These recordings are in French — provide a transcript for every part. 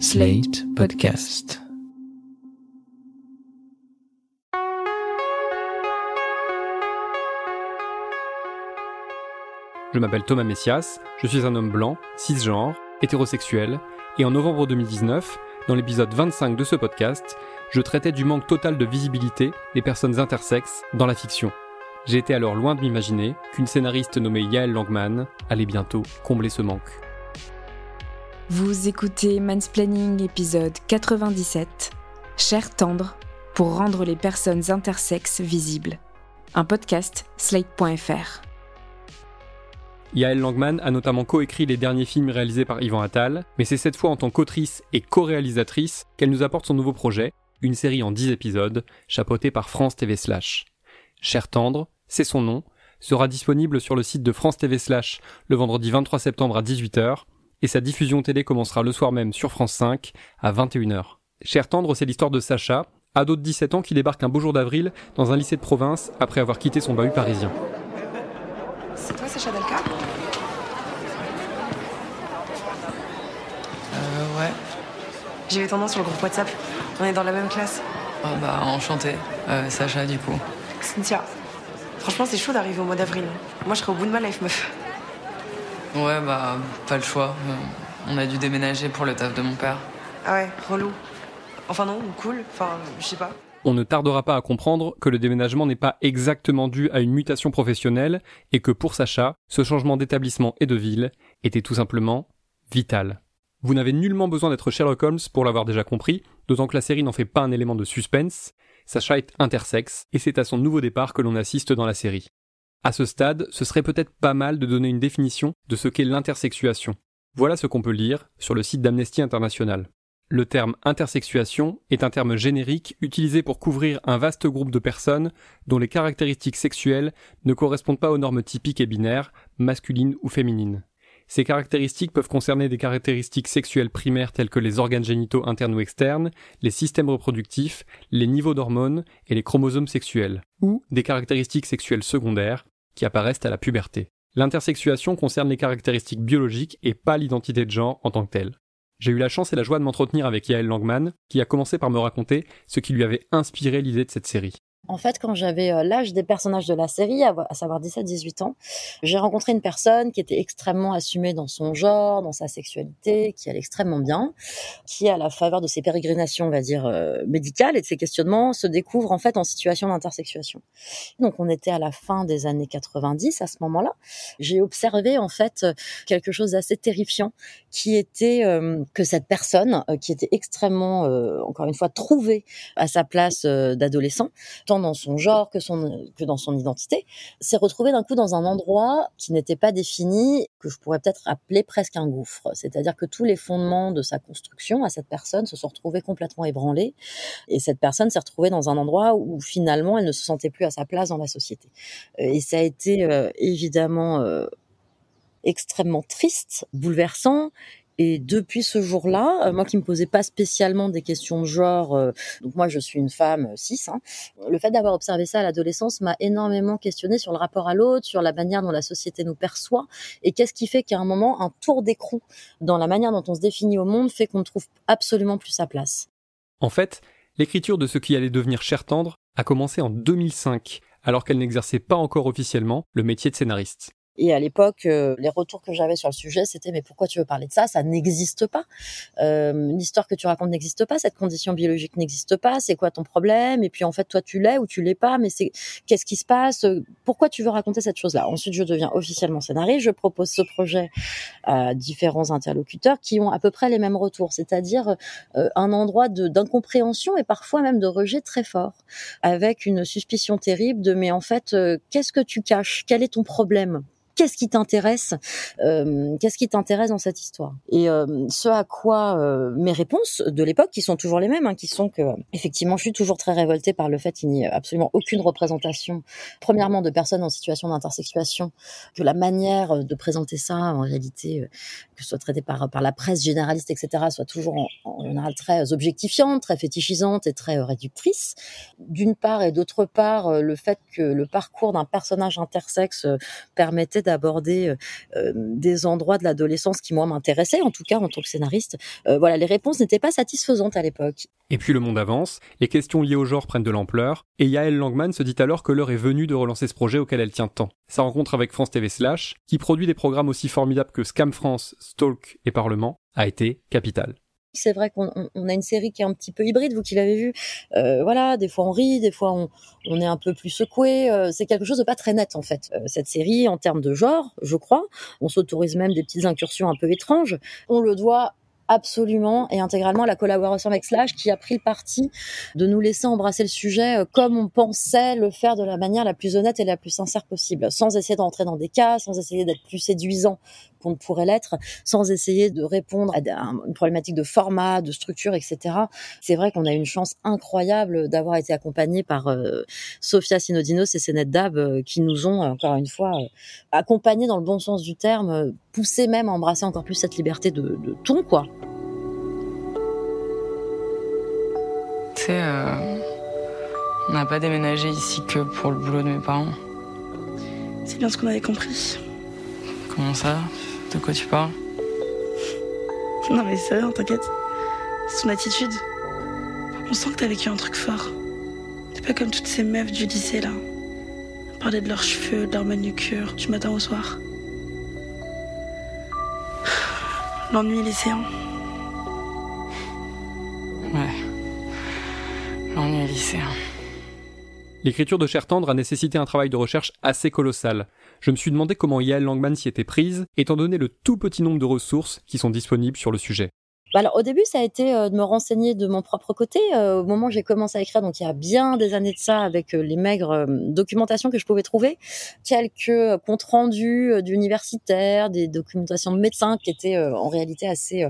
Slate Podcast. Je m'appelle Thomas Messias, je suis un homme blanc, cisgenre, hétérosexuel, et en novembre 2019, dans l'épisode 25 de ce podcast, je traitais du manque total de visibilité des personnes intersexes dans la fiction. J'étais alors loin de m'imaginer qu'une scénariste nommée Yael Langman allait bientôt combler ce manque. Vous écoutez Mansplaining épisode 97, Cher tendre pour rendre les personnes intersexes visibles. Un podcast slate.fr. Yael Langman a notamment coécrit les derniers films réalisés par Yvan Attal, mais c'est cette fois en tant qu'autrice et co-réalisatrice qu'elle nous apporte son nouveau projet, une série en 10 épisodes, chapeautée par France TV Slash. Cher tendre, c'est son nom, sera disponible sur le site de France TV Slash le vendredi 23 septembre à 18h, et sa diffusion télé commencera le soir même sur France 5 à 21h. Cher tendre, c'est l'histoire de Sacha, ado de 17 ans qui débarque un beau jour d'avril dans un lycée de province après avoir quitté son bahut parisien. C'est toi, Sacha Dalka Euh, ouais. J'ai nom sur le groupe WhatsApp. On est dans la même classe. Oh, bah, enchanté. Euh, Sacha, du coup. Cynthia. Franchement, c'est chaud d'arriver au mois d'avril. Moi, je serais au bout de ma life, meuf. Ouais, bah, pas le choix. Euh, on a dû déménager pour le taf de mon père. Ah ouais, relou. Enfin non, cool. Enfin, je sais pas. On ne tardera pas à comprendre que le déménagement n'est pas exactement dû à une mutation professionnelle et que pour Sacha, ce changement d'établissement et de ville était tout simplement vital. Vous n'avez nullement besoin d'être Sherlock Holmes pour l'avoir déjà compris, d'autant que la série n'en fait pas un élément de suspense. Sacha est intersexe et c'est à son nouveau départ que l'on assiste dans la série. À ce stade, ce serait peut-être pas mal de donner une définition de ce qu'est l'intersexuation. Voilà ce qu'on peut lire sur le site d'Amnesty International. Le terme intersexuation est un terme générique utilisé pour couvrir un vaste groupe de personnes dont les caractéristiques sexuelles ne correspondent pas aux normes typiques et binaires, masculines ou féminines. Ces caractéristiques peuvent concerner des caractéristiques sexuelles primaires telles que les organes génitaux internes ou externes, les systèmes reproductifs, les niveaux d'hormones et les chromosomes sexuels, ou des caractéristiques sexuelles secondaires qui apparaissent à la puberté. L'intersexuation concerne les caractéristiques biologiques et pas l'identité de genre en tant que telle. J'ai eu la chance et la joie de m'entretenir avec Yael Langman, qui a commencé par me raconter ce qui lui avait inspiré l'idée de cette série. En fait, quand j'avais euh, l'âge des personnages de la série, à savoir 17-18 ans, j'ai rencontré une personne qui était extrêmement assumée dans son genre, dans sa sexualité, qui allait extrêmement bien, qui, à la faveur de ses pérégrinations, on va dire, euh, médicales et de ses questionnements, se découvre en fait en situation d'intersexuation. Donc, on était à la fin des années 90 à ce moment-là. J'ai observé en fait quelque chose d'assez terrifiant, qui était euh, que cette personne, qui était extrêmement, encore une fois, trouvée à sa place d'adolescent, dans son genre que, son, que dans son identité, s'est retrouvé d'un coup dans un endroit qui n'était pas défini, que je pourrais peut-être appeler presque un gouffre. C'est-à-dire que tous les fondements de sa construction à cette personne se sont retrouvés complètement ébranlés. Et cette personne s'est retrouvée dans un endroit où finalement elle ne se sentait plus à sa place dans la société. Et ça a été euh, évidemment euh, extrêmement triste, bouleversant et depuis ce jour-là, euh, moi qui me posais pas spécialement des questions de genre, euh, donc moi je suis une femme euh, cis, hein, le fait d'avoir observé ça à l'adolescence m'a énormément questionné sur le rapport à l'autre, sur la manière dont la société nous perçoit, et qu'est-ce qui fait qu'à un moment, un tour d'écrou dans la manière dont on se définit au monde fait qu'on ne trouve absolument plus sa place. En fait, l'écriture de ce qui allait devenir Cher Tendre a commencé en 2005, alors qu'elle n'exerçait pas encore officiellement le métier de scénariste. Et à l'époque, euh, les retours que j'avais sur le sujet, c'était mais pourquoi tu veux parler de ça? Ça n'existe pas. Euh, L'histoire que tu racontes n'existe pas. Cette condition biologique n'existe pas. C'est quoi ton problème? Et puis en fait, toi, tu l'es ou tu l'es pas. Mais c'est qu'est-ce qui se passe? Pourquoi tu veux raconter cette chose-là? Ensuite, je deviens officiellement scénariste. Je propose ce projet à différents interlocuteurs qui ont à peu près les mêmes retours, c'est-à-dire euh, un endroit d'incompréhension et parfois même de rejet très fort, avec une suspicion terrible de mais en fait, euh, qu'est-ce que tu caches? Quel est ton problème? Qu'est-ce qui t'intéresse euh, Qu'est-ce qui t'intéresse dans cette histoire? Et euh, ce à quoi euh, mes réponses de l'époque, qui sont toujours les mêmes, hein, qui sont que effectivement, je suis toujours très révoltée par le fait qu'il n'y ait absolument aucune représentation, premièrement de personnes en situation d'intersexuation, que la manière de présenter ça, en réalité, que ce soit traité par par la presse généraliste, etc., soit toujours en, en général très objectifiantes, très fétichisante et très réductrice. D'une part et d'autre part, le fait que le parcours d'un personnage intersexe permettait d'aborder des endroits de l'adolescence qui moi m'intéressaient, en tout cas en tant que scénariste. voilà, les réponses n'étaient pas satisfaisantes à l'époque. Et puis le monde avance, les questions liées au genre prennent de l'ampleur, et Yael Langman se dit alors que l'heure est venue de relancer ce projet auquel elle tient tant. Sa rencontre avec France TV Slash, qui produit des programmes aussi formidables que Scam France, Stalk et Parlement, a été capitale. C'est vrai qu'on a une série qui est un petit peu hybride, vous qui l'avez vu. Euh, voilà, des fois on rit, des fois on, est un peu plus secoué. Euh, c'est quelque chose de pas très net en fait. Euh, cette série, en termes de genre, je crois, on s'autorise même des petites incursions un peu étranges. On le doit absolument et intégralement la collaboration avec Slash qui a pris le parti de nous laisser embrasser le sujet euh, comme on pensait le faire de la manière la plus honnête et la plus sincère possible, sans essayer d'entrer dans des cas, sans essayer d'être plus séduisant qu'on ne pourrait l'être, sans essayer de répondre à une problématique de format, de structure, etc. C'est vrai qu'on a une chance incroyable d'avoir été accompagné par euh, Sophia Sinodinos et Sénette Dab euh, qui nous ont, encore une fois, accompagnés dans le bon sens du terme, poussé même à embrasser encore plus cette liberté de, de ton, quoi. Tu sais, euh, on n'a pas déménagé ici que pour le boulot de mes parents. C'est bien ce qu'on avait compris. Comment ça? De quoi tu parles Non mais c'est rien, t'inquiète. C'est ton attitude. On sent que t'as vécu un truc fort. T'es pas comme toutes ces meufs du lycée là. Parler de leurs cheveux, de leur manucure, du matin au soir. L'ennui lycéen. Ouais. L'ennui lycéen. L'écriture de Cher Tendre a nécessité un travail de recherche assez colossal. Je me suis demandé comment Yael Langman s'y était prise, étant donné le tout petit nombre de ressources qui sont disponibles sur le sujet. Bah, alors au début, ça a été euh, de me renseigner de mon propre côté. Euh, au moment où j'ai commencé à écrire, donc il y a bien des années de ça, avec euh, les maigres documentations que je pouvais trouver, quelques comptes rendus d'universitaires, des documentations de médecins qui étaient en réalité assez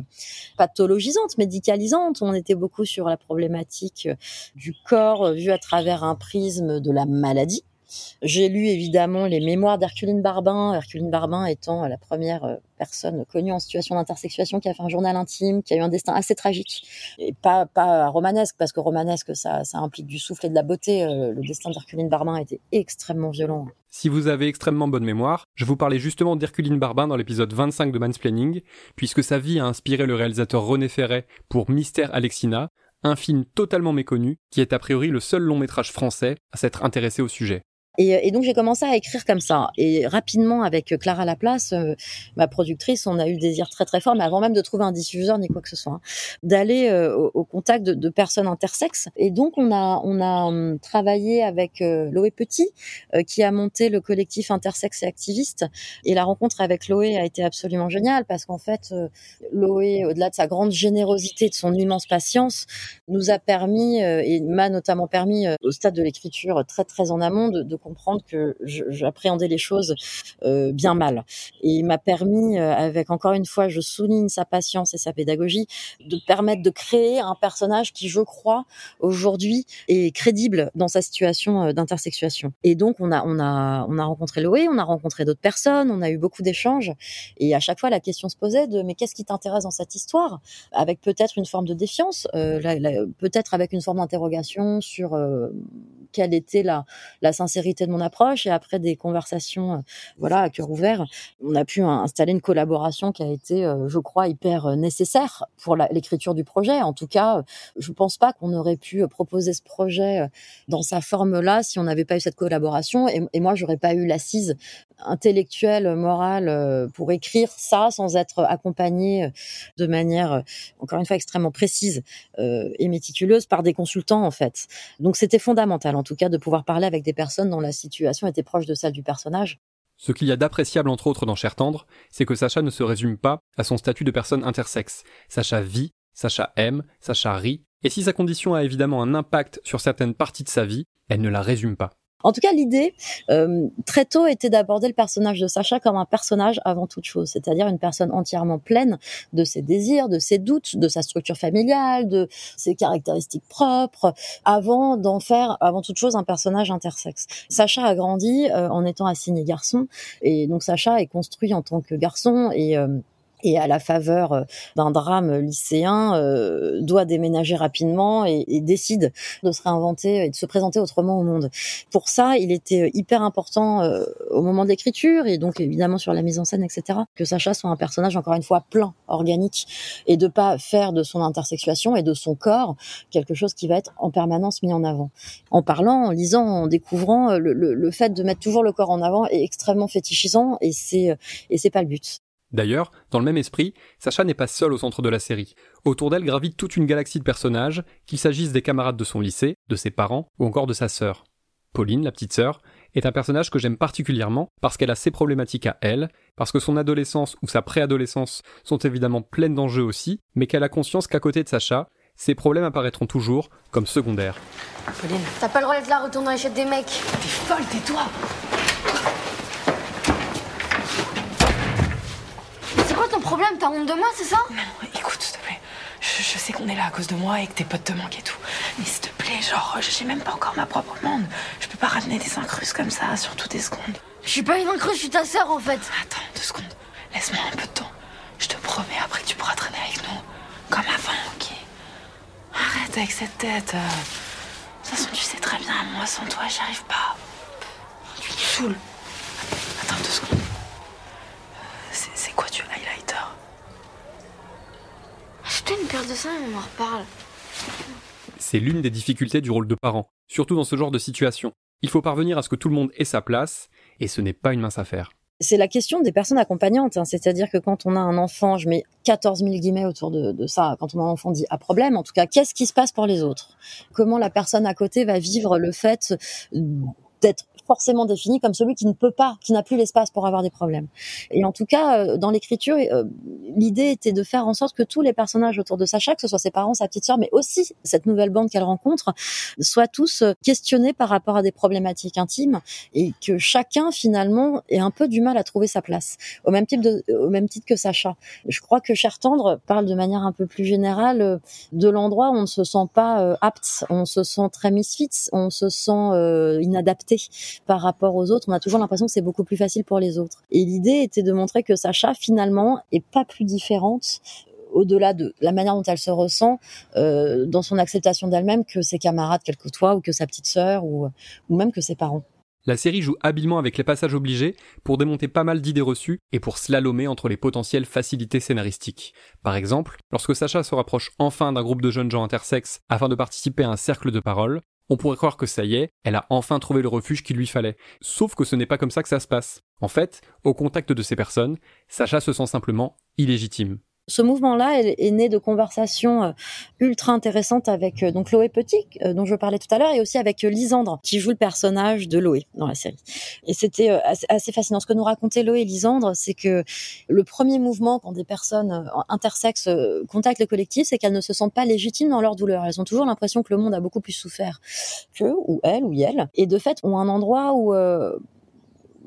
pathologisantes, médicalisantes. On était beaucoup sur la problématique du corps vu à travers un prisme de la maladie. J'ai lu évidemment les mémoires d'Herculine Barbin, Herculine Barbin étant la première euh, personne connue en situation d'intersexuation qui a fait un journal intime, qui a eu un destin assez tragique et pas pas romanesque parce que romanesque ça ça implique du souffle et de la beauté. Euh, le destin d'Herculine Barbin était extrêmement violent. Si vous avez extrêmement bonne mémoire, je vous parlais justement d'Herculine Barbin dans l'épisode 25 de Mansplaining, puisque sa vie a inspiré le réalisateur René Ferret pour Mystère Alexina, un film totalement méconnu qui est a priori le seul long métrage français à s'être intéressé au sujet. Et, et, donc j'ai commencé à écrire comme ça. Et rapidement, avec Clara Laplace, euh, ma productrice, on a eu le désir très très fort, mais avant même de trouver un diffuseur ni quoi que ce soit, hein, d'aller euh, au, contact de, de, personnes intersexes. Et donc on a on a hum, travaillé avec euh, Loé Petit, qui a monté le collectif Intersexe et Activiste. Et la rencontre avec Loé a été absolument géniale parce qu'en fait, Loé, au-delà de sa grande générosité, de son immense patience, nous a permis et m'a notamment permis au stade de l'écriture très très en amont de, de comprendre que j'appréhendais les choses euh, bien mal. Et il m'a permis, euh, avec encore une fois, je souligne sa patience et sa pédagogie, de permettre de créer un personnage qui, je crois, aujourd'hui est crédible dans sa situation euh, d'intersexuation. Et donc, on a, on a, on a rencontré Loé, on a rencontré d'autres personnes, on a eu beaucoup d'échanges. Et à chaque fois, la question se posait de mais qu'est-ce qui t'intéresse dans cette histoire? Avec peut-être une forme de défiance, peut-être avec une forme d'interrogation sur quelle était la, sincérité de mon approche et après des conversations, euh, voilà, à cœur ouvert, on a pu installer une collaboration qui a été, euh, je crois, hyper euh, nécessaire pour l'écriture du projet. En tout cas, je pense pas qu'on aurait pu proposer ce projet dans sa forme-là si on n'avait pas eu cette collaboration. Et, et moi, j'aurais pas eu l'assise intellectuelle, morale pour écrire ça sans être accompagné de manière, encore une fois, extrêmement précise et méticuleuse par des consultants en fait. Donc c'était fondamental, en tout cas, de pouvoir parler avec des personnes dont la situation était proche de celle du personnage. Ce qu'il y a d'appréciable entre autres dans Cher Tendre, c'est que Sacha ne se résume pas à son statut de personne intersexe. Sacha vit, Sacha aime, Sacha rit, et si sa condition a évidemment un impact sur certaines parties de sa vie, elle ne la résume pas. En tout cas, l'idée euh, très tôt était d'aborder le personnage de Sacha comme un personnage avant toute chose, c'est-à-dire une personne entièrement pleine de ses désirs, de ses doutes, de sa structure familiale, de ses caractéristiques propres, avant d'en faire avant toute chose un personnage intersexe. Sacha a grandi euh, en étant assigné garçon, et donc Sacha est construit en tant que garçon et euh, et à la faveur euh, d'un drame lycéen euh, doit déménager rapidement et, et, décide de se réinventer et de se présenter autrement au monde. Pour ça, il était hyper important euh, au moment d'écriture et donc évidemment sur la mise en scène, etc., que Sacha soit un personnage encore une fois plein, organique, et de pas faire de son intersexuation et de son corps quelque chose qui va être en permanence mis en avant. En parlant, en lisant, en découvrant, le, le, le fait de mettre toujours le corps en avant est extrêmement fétichisant et c'est et c'est pas le but. D'ailleurs, dans le même esprit, Sacha n'est pas seule au centre de la série. Autour d'elle gravite toute une galaxie de personnages, qu'il s'agisse des camarades de son lycée, de ses parents ou encore de sa sœur. Pauline, la petite sœur, est un personnage que j'aime particulièrement parce qu'elle a ses problématiques à elle, parce que son adolescence ou sa préadolescence sont évidemment pleines d'enjeux aussi, mais qu'elle a conscience qu'à côté de Sacha, ses problèmes apparaîtront toujours comme secondaires. Pauline, t'as pas le droit d'être là, retourne dans les des mecs. T'es folle, tais-toi C'est quoi ton problème T'as honte de moi, c'est ça? Non, écoute, s'il te plaît. Je, je sais qu'on est là à cause de moi et que tes potes te manquent et tout. Mais s'il te plaît, genre, j'ai même pas encore ma propre bande. Je peux pas ramener des incrustes comme ça, surtout des secondes. Je suis pas une incruste, je suis ta sœur en fait. Attends, deux secondes. Laisse-moi un peu de temps. Je te promets, après tu pourras traîner avec nous. Comme avant, ok Arrête avec cette tête. euh. De toute façon, tu sais très bien, moi sans toi, j'y arrive pas. Tu me saoules. Attends deux secondes. C'est c'est quoi du highlighter Et on en reparle. C'est l'une des difficultés du rôle de parent, surtout dans ce genre de situation. Il faut parvenir à ce que tout le monde ait sa place, et ce n'est pas une mince affaire. C'est la question des personnes accompagnantes, hein. c'est-à-dire que quand on a un enfant, je mets 14 000 guillemets autour de, de ça, quand on a un enfant dit à problème, en tout cas, qu'est-ce qui se passe pour les autres? Comment la personne à côté va vivre le fait d'être forcément défini comme celui qui ne peut pas, qui n'a plus l'espace pour avoir des problèmes. Et en tout cas, euh, dans l'écriture, euh, l'idée était de faire en sorte que tous les personnages autour de Sacha, que ce soit ses parents, sa petite sœur, mais aussi cette nouvelle bande qu'elle rencontre, soient tous euh, questionnés par rapport à des problématiques intimes et que chacun finalement ait un peu du mal à trouver sa place, au même type de, au même titre que Sacha. Je crois que Cher Tendre parle de manière un peu plus générale de l'endroit où on ne se sent pas apte, on se sent très misfit, on se sent inadapté par rapport aux autres, on a toujours l'impression que c'est beaucoup plus facile pour les autres. Et l'idée était de montrer que Sacha, finalement, est pas plus différente au-delà de la manière dont elle se ressent euh, dans son acceptation d'elle-même que ses camarades qu'elle côtoie ou que sa petite sœur ou, ou même que ses parents. La série joue habilement avec les passages obligés pour démonter pas mal d'idées reçues et pour slalomer entre les potentielles facilités scénaristiques. Par exemple, lorsque Sacha se rapproche enfin d'un groupe de jeunes gens intersexes afin de participer à un cercle de parole, on pourrait croire que ça y est, elle a enfin trouvé le refuge qu'il lui fallait. Sauf que ce n'est pas comme ça que ça se passe. En fait, au contact de ces personnes, Sacha se sent simplement illégitime. Ce mouvement-là est, né de conversations euh, ultra intéressantes avec euh, donc Loé Petit, euh, dont je parlais tout à l'heure, et aussi avec Lisandre, qui joue le personnage de Loé dans la série. Et c'était assez, fascinant. Ce que nous racontait Loé et Lisandre, c'est que le premier mouvement quand des personnes intersexes contactent le collectif, c'est qu'elles ne se sentent pas légitimes dans leur douleur. Elles ont toujours l'impression que le monde a beaucoup plus souffert qu'eux, ou elles, ou elles, et de fait ont un endroit où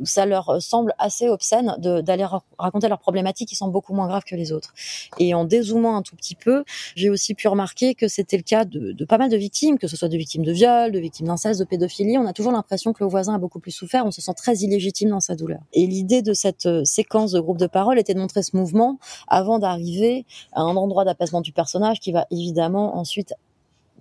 ça leur semble assez obscène d'aller raconter leurs problématiques qui sont beaucoup moins graves que les autres. Et en dézoomant un tout petit peu, j'ai aussi pu remarquer que c'était le cas de, pas mal de victimes, que ce soit de victimes de viol, de victimes d'inceste, de pédophilie. On a toujours l'impression que le voisin a beaucoup plus souffert, on se sent très illégitime dans sa douleur. Et l'idée de cette euh, séquence de groupe de parole était de montrer ce mouvement avant d'arriver à un endroit d'apaisement du personnage qui va évidemment ensuite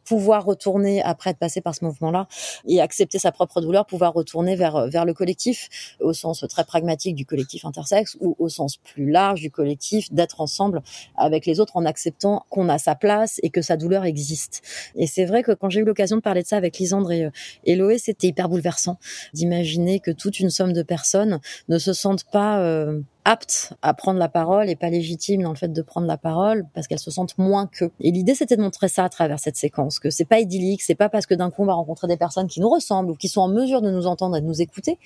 pouvoir retourner après être passé par ce mouvement-là et accepter sa propre douleur, pouvoir retourner vers vers le collectif au sens très pragmatique du collectif intersexe ou au sens plus large du collectif d'être ensemble avec les autres en acceptant qu'on a sa place et que sa douleur existe. Et c'est vrai que quand j'ai eu l'occasion de parler de ça avec Lisandre et, et Loé, c'était hyper bouleversant d'imaginer que toute une somme de personnes ne se sentent pas euh, aptes à prendre la parole et pas légitimes dans le fait de prendre la parole parce qu'elles se sentent moins qu'eux. Et l'idée c'était de montrer ça à travers cette séquence, que c'est pas idyllique, c'est pas parce que d'un coup on va rencontrer des personnes qui nous ressemblent ou qui sont en mesure de nous entendre et de nous écouter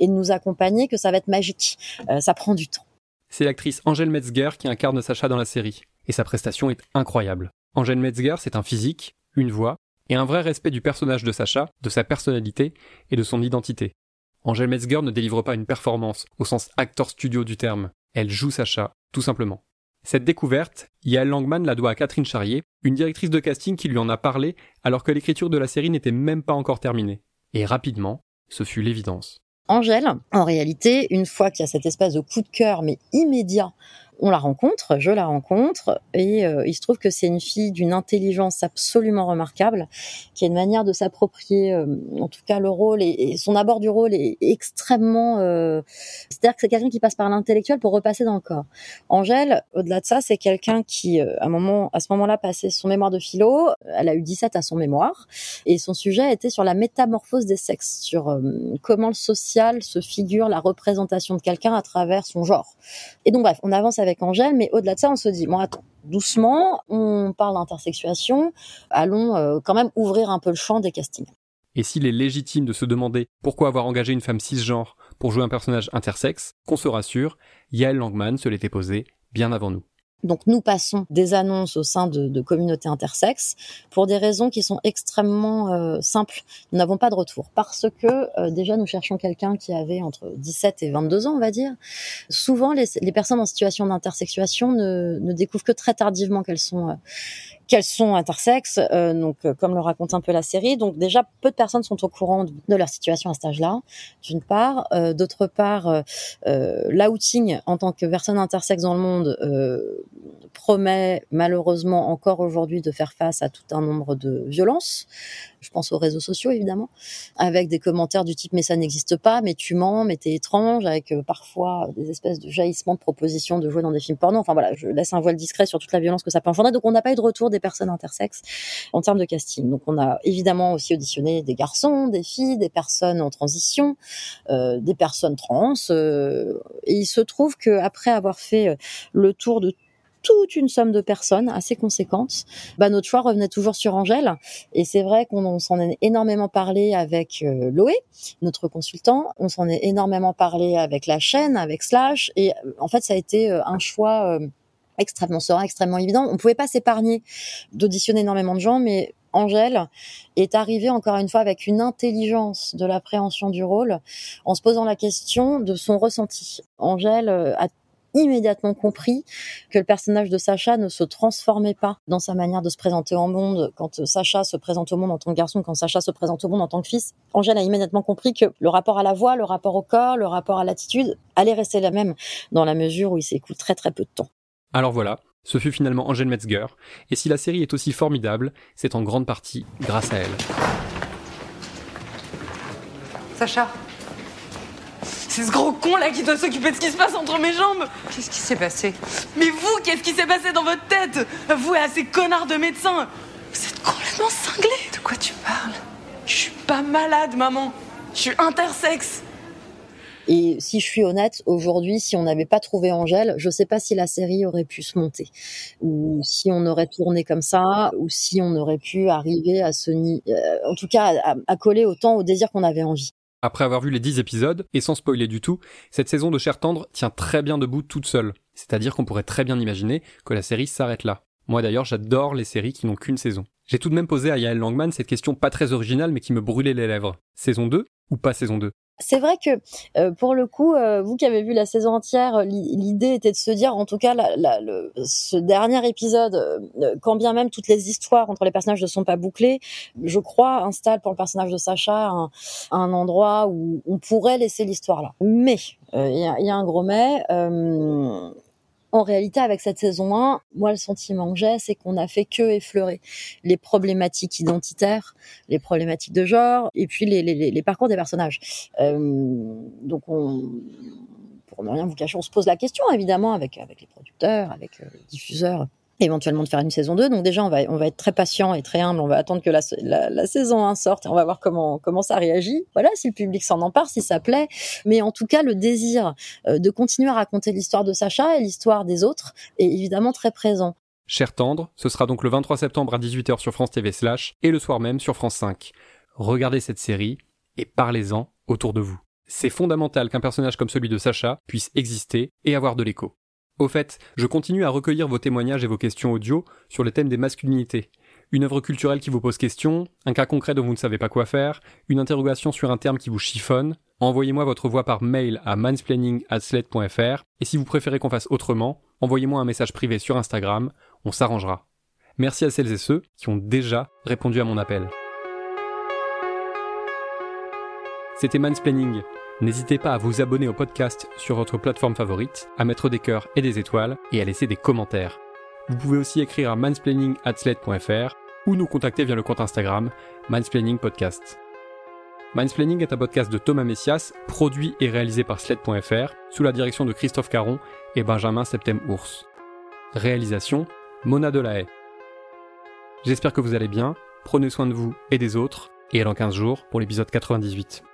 et de nous accompagner que ça va être magique. Euh, ça prend du temps. C'est l'actrice Angèle Metzger qui incarne Sacha dans la série et sa prestation est incroyable. Angèle Metzger, c'est un physique, une voix et un vrai respect du personnage de Sacha, de sa personnalité et de son identité. Angèle Metzger ne délivre pas une performance au sens acteur studio du terme. Elle joue Sacha, tout simplement. Cette découverte, Yael Langman la doit à Catherine Charrier, une directrice de casting qui lui en a parlé alors que l'écriture de la série n'était même pas encore terminée. Et rapidement, ce fut l'évidence. Angèle, en réalité, une fois qu'il y a cette espèce de coup de cœur, mais immédiat, on la rencontre, je la rencontre, et euh, il se trouve que c'est une fille d'une intelligence absolument remarquable, qui a une manière de s'approprier, euh, en tout cas le rôle et, son abord du rôle est extrêmement. Euh, c'est-à-dire que c'est quelqu'un qui passe par l'intellectuel pour repasser dans le corps. Angèle, au-delà de ça, c'est quelqu'un qui, à à ce moment-là, passait son mémoire de philo. Elle a eu 17 à son mémoire, et son sujet était sur la métamorphose des sexes, sur comment le social se figure la représentation de quelqu'un à travers son genre. Et donc bref, on avance avec Angèle, mais au-delà de ça, on se dit, bon attends, doucement, on parle d'intersexuation, allons euh, quand même ouvrir un peu le champ des castings. Et s'il est légitime de se demander pourquoi avoir engagé une femme cisgenre pour jouer un personnage intersexe, qu'on se rassure, Yael Langman se l'était posé bien avant nous. Donc nous passons des annonces au sein de, communautés intersexes pour des raisons qui sont extrêmement euh, simples. Nous n'avons pas de retour parce que euh, déjà nous cherchons quelqu'un qui avait entre 17 et 22 ans, on va dire. Souvent les, personnes en situation d'intersexuation ne, ne, découvrent que très tardivement qu'elles sont euh, qu'elles sont intersexes, euh, donc euh, comme le raconte un peu la série. Donc déjà, peu de personnes sont au courant de, leur situation à cet âge-là, d'une part. Euh, d'autre part, l'outing en tant que personne intersexe dans le monde promet malheureusement encore aujourd'hui de faire face à tout un nombre de violences je pense aux réseaux sociaux évidemment, avec des commentaires du type mais ça n'existe pas, mais tu mens, mais t'es étrange, avec euh, parfois des espèces de jaillissements de propositions de jouer dans des films porno. Enfin voilà, je laisse un voile discret sur toute la violence que ça peut engendrer. Donc on n'a pas eu de retour des personnes intersexes en termes de casting. Donc on a évidemment aussi auditionné des garçons, des filles, des personnes en transition, euh, des personnes trans. Euh, et il se trouve que après avoir fait le tour de toute une somme de personnes assez conséquente, bah, notre choix revenait toujours sur Angèle. Et c'est vrai qu'on s'en est énormément parlé avec euh, Loé, notre consultant. On s'en est énormément parlé avec la chaîne, avec Slash. Et euh, en fait, ça a été euh, un choix extrêmement serein, extrêmement évident. On pouvait pas s'épargner d'auditionner énormément de gens, mais Angèle est arrivée encore une fois avec une intelligence de l'appréhension du rôle en se posant la question de son ressenti. Angèle a immédiatement compris que le personnage de Sacha ne se transformait pas dans sa manière de se présenter au monde. Quand Sacha se présente au monde en tant que garçon, quand Sacha se présente au monde en tant que fils, Angèle a immédiatement compris que le rapport à la voix, le rapport au corps, le rapport à l'attitude allait rester la même dans la mesure où il s'écoule très très peu de temps. Alors voilà, ce fut finalement Angèle Metzger, et si la série est aussi formidable, c'est en grande partie grâce à elle. Sacha, c'est ce gros con là qui doit s'occuper de ce qui se passe entre mes jambes. Qu'est-ce qui s'est passé? Mais vous, qu'est-ce qui s'est passé dans votre tête? Vous et à ces connards de médecins Vous êtes complètement cinglés. De quoi tu parles? Je suis pas malade, maman. Je suis intersexe. Et si je suis honnête, aujourd'hui, si on n'avait pas trouvé Angèle, je sais pas si la série aurait pu se monter, ou si on aurait tourné comme ça, ou si on aurait pu arriver à se, euh, en tout cas, à, à coller autant au désir qu'on avait envie. Après avoir vu les 10 épisodes, et sans spoiler du tout, cette saison de Cher Tendre tient très bien debout toute seule. C'est-à-dire qu'on pourrait très bien imaginer que la série s'arrête là. Moi d'ailleurs, j'adore les séries qui n'ont qu'une saison. J'ai tout de même posé à Yael Langman cette question pas très originale mais qui me brûlait les lèvres. Saison 2 ou pas saison 2 c'est vrai que euh, pour le coup, euh, vous qui avez vu la saison entière, l'idée était de se dire, en tout cas, la, le, ce dernier épisode, euh, quand bien même toutes les histoires entre les personnages ne sont pas bouclées, je crois installe pour le personnage de Sacha un, un endroit où on pourrait laisser l'histoire là. Mais il y a, y, a, un gros mais en réalité, avec cette saison 1, moi, le sentiment que j'ai, c'est qu'on a fait que effleurer les problématiques identitaires, les problématiques de genre, et puis les parcours des personnages. Euh, donc, on, pour ne rien vous cacher, on se pose la question, évidemment, avec, avec les producteurs, avec euh, les diffuseurs éventuellement de faire une saison 2. Donc déjà, on va, on va être très patient et très humble. On va attendre que la, saison 1 sorte et on va voir comment, comment ça réagit. Voilà, si le public s'en empare, si ça plaît. Mais en tout cas, le désir euh, de continuer à raconter l'histoire de Sacha et l'histoire des autres est évidemment très présent. Cher tendre, ce sera donc le 23 septembre à 18h sur France TV Slash et le soir même sur France 5. Regardez cette série et parlez-en autour de vous. C'est fondamental qu'un personnage comme celui de Sacha puisse exister et avoir de l'écho. Au fait, je continue à recueillir vos témoignages et vos questions audio sur le thème des masculinités. Une œuvre culturelle qui vous pose question, un cas concret dont vous ne savez pas quoi faire, une interrogation sur un terme qui vous chiffonne, envoyez-moi votre voix par mail à mansplaining@sled.fr et si vous préférez qu'on fasse autrement, envoyez-moi un message privé sur Instagram, on s'arrangera. Merci à celles et ceux qui ont déjà répondu à mon appel. C'était Mansplaining, N'hésitez pas à vous abonner au podcast sur votre plateforme favorite, à mettre des cœurs et des étoiles et à laisser des commentaires. Vous pouvez aussi écrire à mansplaining@sled.fr ou nous contacter via le compte Instagram Mansplaining Podcast. Est un podcast de Thomas Messias, produit et réalisé par sled.fr sous la direction de Christophe Caron et Benjamin Septem-Ours. Réalisation Mona Delahaye. J'espère que vous allez bien, prenez soin de vous et des autres, et à dans 15 jours pour l'épisode 98.